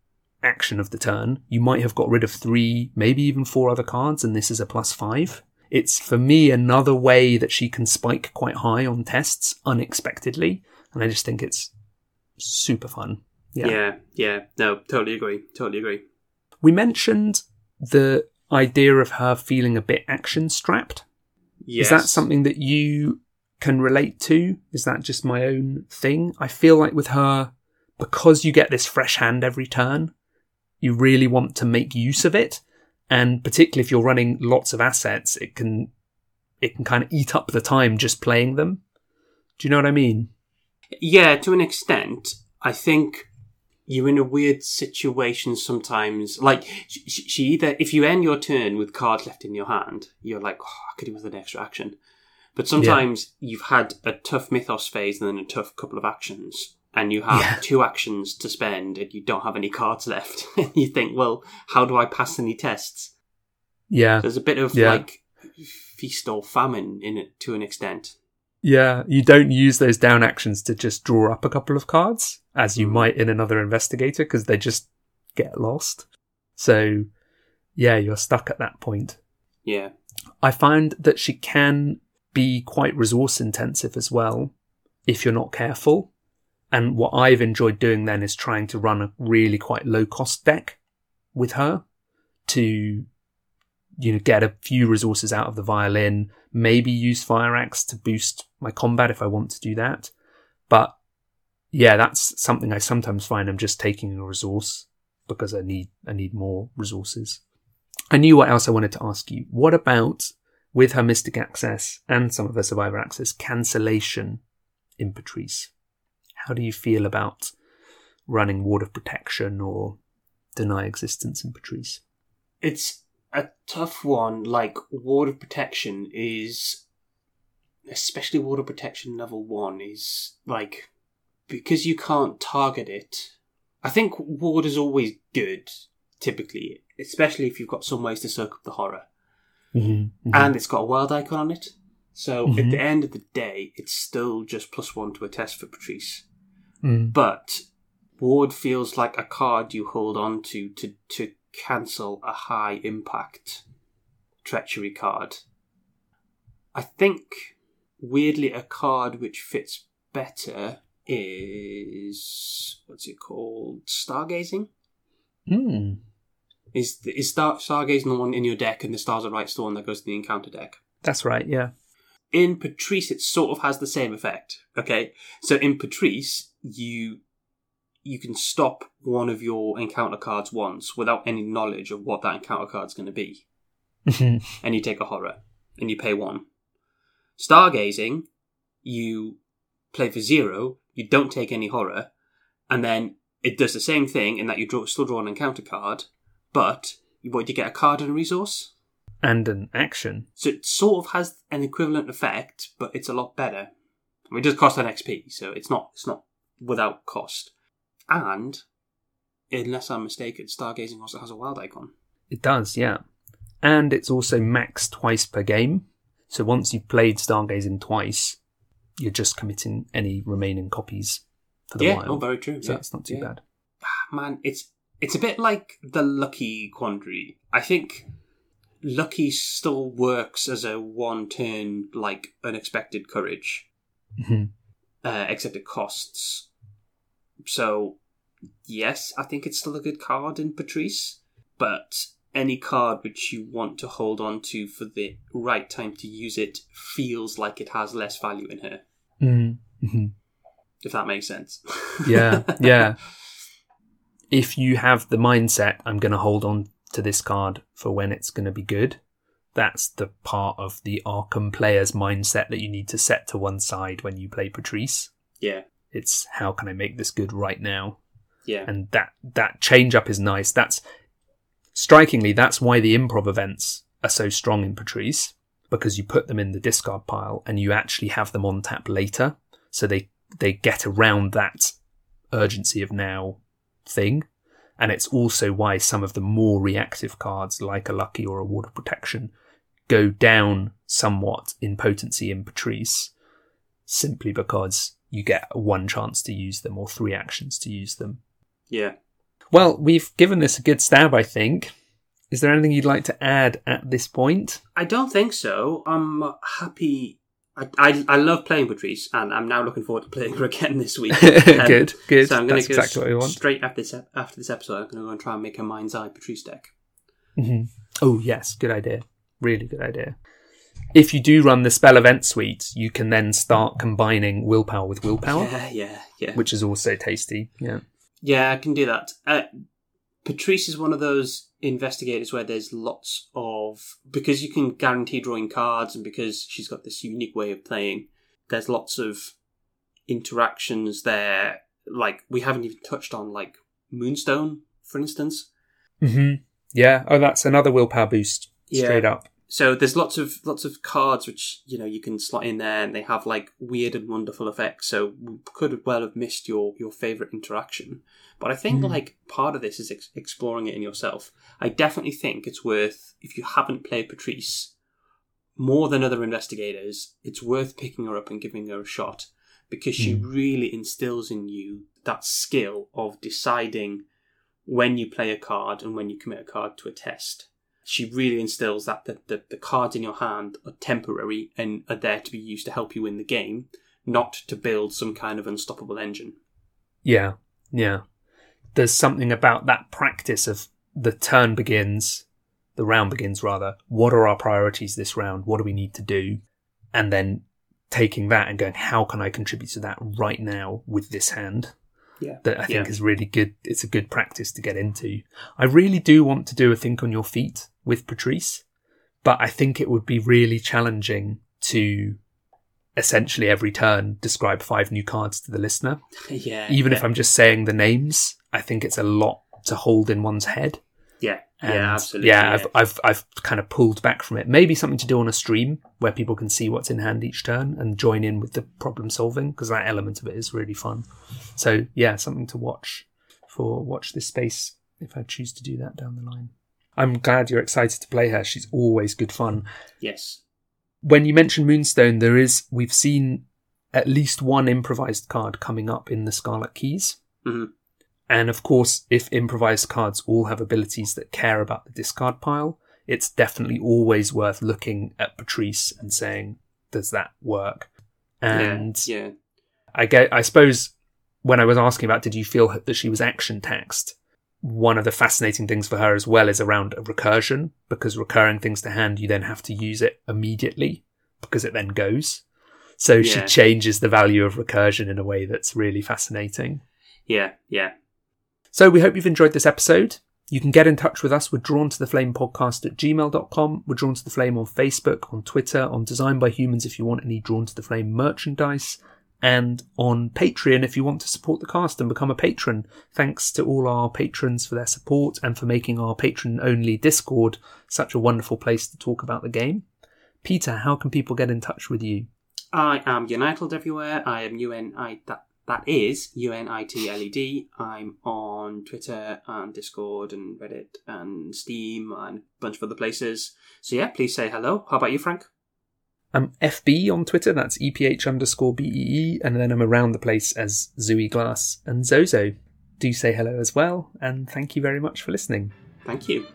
action of the turn, you might have got rid of three, maybe even four other cards, and this is a plus five. It's for me another way that she can spike quite high on tests unexpectedly, and I just think it's super fun. Yeah. yeah, yeah. No, totally agree. Totally agree. We mentioned the idea of her feeling a bit action strapped. Yes. Is that something that you can relate to? Is that just my own thing? I feel like with her, because you get this fresh hand every turn, you really want to make use of it. And particularly if you're running lots of assets, it can, it can kind of eat up the time just playing them. Do you know what I mean? Yeah, to an extent. I think you're in a weird situation sometimes. Like, she, she either, if you end your turn with cards left in your hand, you're like, oh, I could do with an extra action. But sometimes you've had a tough mythos phase and then a tough couple of actions, and you have Yeah. two actions to spend and you don't have any cards left. and you think, well, how do I pass any tests? Yeah. There's a bit of Yeah. like feast or famine in it to an extent. Yeah, you don't use those down actions to just draw up a couple of cards, as you Mm. might in another investigator, because they just get lost. So, yeah, you're stuck at that point. Yeah. I find that she can be quite resource intensive as well, if you're not careful. And what I've enjoyed doing then is trying to run a really quite low cost deck with her to, you know, get a few resources out of the violin, maybe use Fire Axe to boost my combat if I want to do that. But yeah, that's something I sometimes find I'm just taking a resource because I need, I need more resources. I knew what else I wanted to ask you. What about with her Mystic Access and some of her Survivor Access cancellation in Patrice? How do you feel about running Ward of Protection or Deny Existence in Patrice? It's a tough one. Like ward of protection is, especially ward of protection level one is like because you can't target it. I think ward is always good, typically, especially if you've got some ways to soak up the horror, Mm-hmm. and it's got a wild icon on it. So at Mhm. the end of the day, it's still just plus one to a test for Patrice. Mm. but ward feels like a card you hold on to to to cancel a high impact treachery card. I think weirdly a card which fits better is what's it called? Stargazing. Mm. Is is star stargazing the one in your deck and the stars are right storm that goes to the encounter deck? That's right, yeah. in Patrice, it sort of has the same effect. Okay, so in Patrice, you you can stop one of your encounter cards once without any knowledge of what that encounter card's going to be, and you take a horror and you pay one. Stargazing, you play for zero, you don't take any horror, and then it does the same thing in that you draw, still draw an encounter card, but you what you get a card and a resource. and an action. So it sort of has an equivalent effect, but it's a lot better. I mean, it does cost an XP, so it's not it's not without cost. And, unless I'm mistaken, Stargazing also has a wild icon. It does, yeah. And it's also maxed twice per game. So once you've played Stargazing twice, you're just committing any remaining copies for the while. yeah, wild. oh, very true. so yeah. that's not too yeah. bad. Man, it's it's a bit like the Lucky Quandary. I think Lucky still works as a one turn, like, unexpected courage, Mhm. uh, except it costs. So, yes, I think it's still a good card in Patrice, but any card which you want to hold on to for the right time to use it feels like it has less value in her, Mm-hmm. if that makes sense. Yeah, yeah. If you have the mindset, I'm going to hold on to this card for when it's going to be good, that's the part of the Arkham player's mindset that you need to set to one side when you play Patrice. yeah, It's how can I make this good right now? yeah, and that that change up is nice. That's strikingly that's why the improv events are so strong in Patrice because you put them in the discard pile and you actually have them on tap later, so they they get around that urgency of now thing. And it's also why some of the more reactive cards, like a Lucky or a Ward of Protection, go down somewhat in potency in Patrice, simply because you get one chance to use them or three actions to use them. yeah. Well, we've given this a good stab, I think. Is there anything you'd like to add at this point? I don't think so. I'm happy. I, I, I love playing Patrice, and I'm now looking forward to playing her again this week. Um, good, good. So I'm going to go exactly what we want. straight after this ep- after this episode. I'm going to go and try and make a mind's eye Patrice deck. hmm Oh, yes, good idea. Really good idea. If you do run the spell event suite, you can then start combining willpower with willpower, Yeah, yeah, yeah. which is also tasty. Yeah. Yeah, I can do that. Uh, Patrice is one of those investigators where there's lots of because you can guarantee drawing cards, and because she's got this unique way of playing. There's lots of interactions there. Like we haven't even touched on, like Moonstone, for instance. hmm Yeah. Oh, that's another willpower boost. Yeah. Straight up. So there's lots of lots of cards which you know you can slot in there, and they have like weird and wonderful effects. So we could well have missed your your favorite interaction, but I think Mhm. like part of this is ex- exploring it in yourself. I definitely think it's worth if you haven't played Patrice more than other investigators, it's worth picking her up and giving her a shot because she Mm. really instills in you that skill of deciding when you play a card and when you commit a card to a test she really instills that the, the, the cards in your hand are temporary and are there to be used to help you win the game, not to build some kind of unstoppable engine. Yeah, yeah. There's something about that practice of the turn begins, the round begins rather. What are our priorities this round? What do we need to do? And then taking that and going, how can I contribute to that right now with this hand? Yeah. That I think Yeah. is really good. It's a good practice to get into. I really do want to do a think on your feet with Patrice, but I think it would be really challenging to essentially every turn describe five new cards to the listener yeah. even yeah, if I'm just saying the names, I think it's a lot to hold in one's head. Yeah. And yeah, absolutely. Yeah, I've, I've I've kind of pulled back from it. Maybe something to do on a stream where people can see what's in hand each turn and join in with the problem solving because that element of it is really fun. So yeah, something to watch for watch this space if I choose to do that down the line. I'm glad you're excited to play her. She's always good fun yes. when you mention Moonstone, there is we've seen at least one improvised card coming up in the Scarlet Keys. Mhm. And of course, if improvised cards all have abilities that care about the discard pile, it's definitely always worth looking at Patrice and saying, does that work? And yeah. yeah. I get, I suppose when I was asking about did you feel that she was action taxed, one of the fascinating things for her as well is around recursion because recurring things to hand, you then have to use it immediately because it then goes. So she changes the value of recursion in a way that's really fascinating. Yeah. Yeah. So we hope you've enjoyed this episode. You can get in touch with us. We're drawn to the flame podcast at gmail.com. We're drawn to the flame on Facebook, on Twitter, on Design by Humans if you want any drawn to the flame merchandise, and on Patreon if you want to support the cast and become a patron. Thanks to all our patrons for their support and for making our patron only Discord such a wonderful place to talk about the game. Peter, how can people get in touch with you? I am United everywhere. I am UN. I that that is UNITLED. I'm on Twitter and Discord and Reddit and Steam and a bunch of other places. So yeah, please say hello. How about you, Frank? I'm FB on Twitter, that's EPH underscore BEE, and then I'm around the place as Zooey Glass and Zozo. Do say hello as well, and thank you very much for listening. Thank you.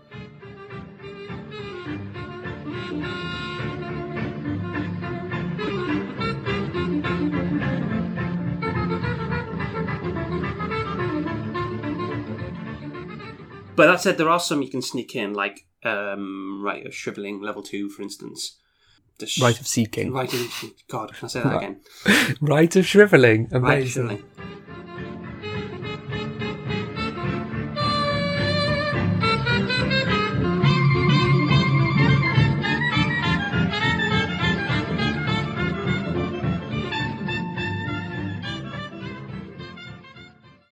But that said, there are some you can sneak in, like um, rite of shriveling level two, for instance. Sh- Rite of seeking. Right of God, can I say that again? Rite of shriveling. Right of Amazing. shriveling.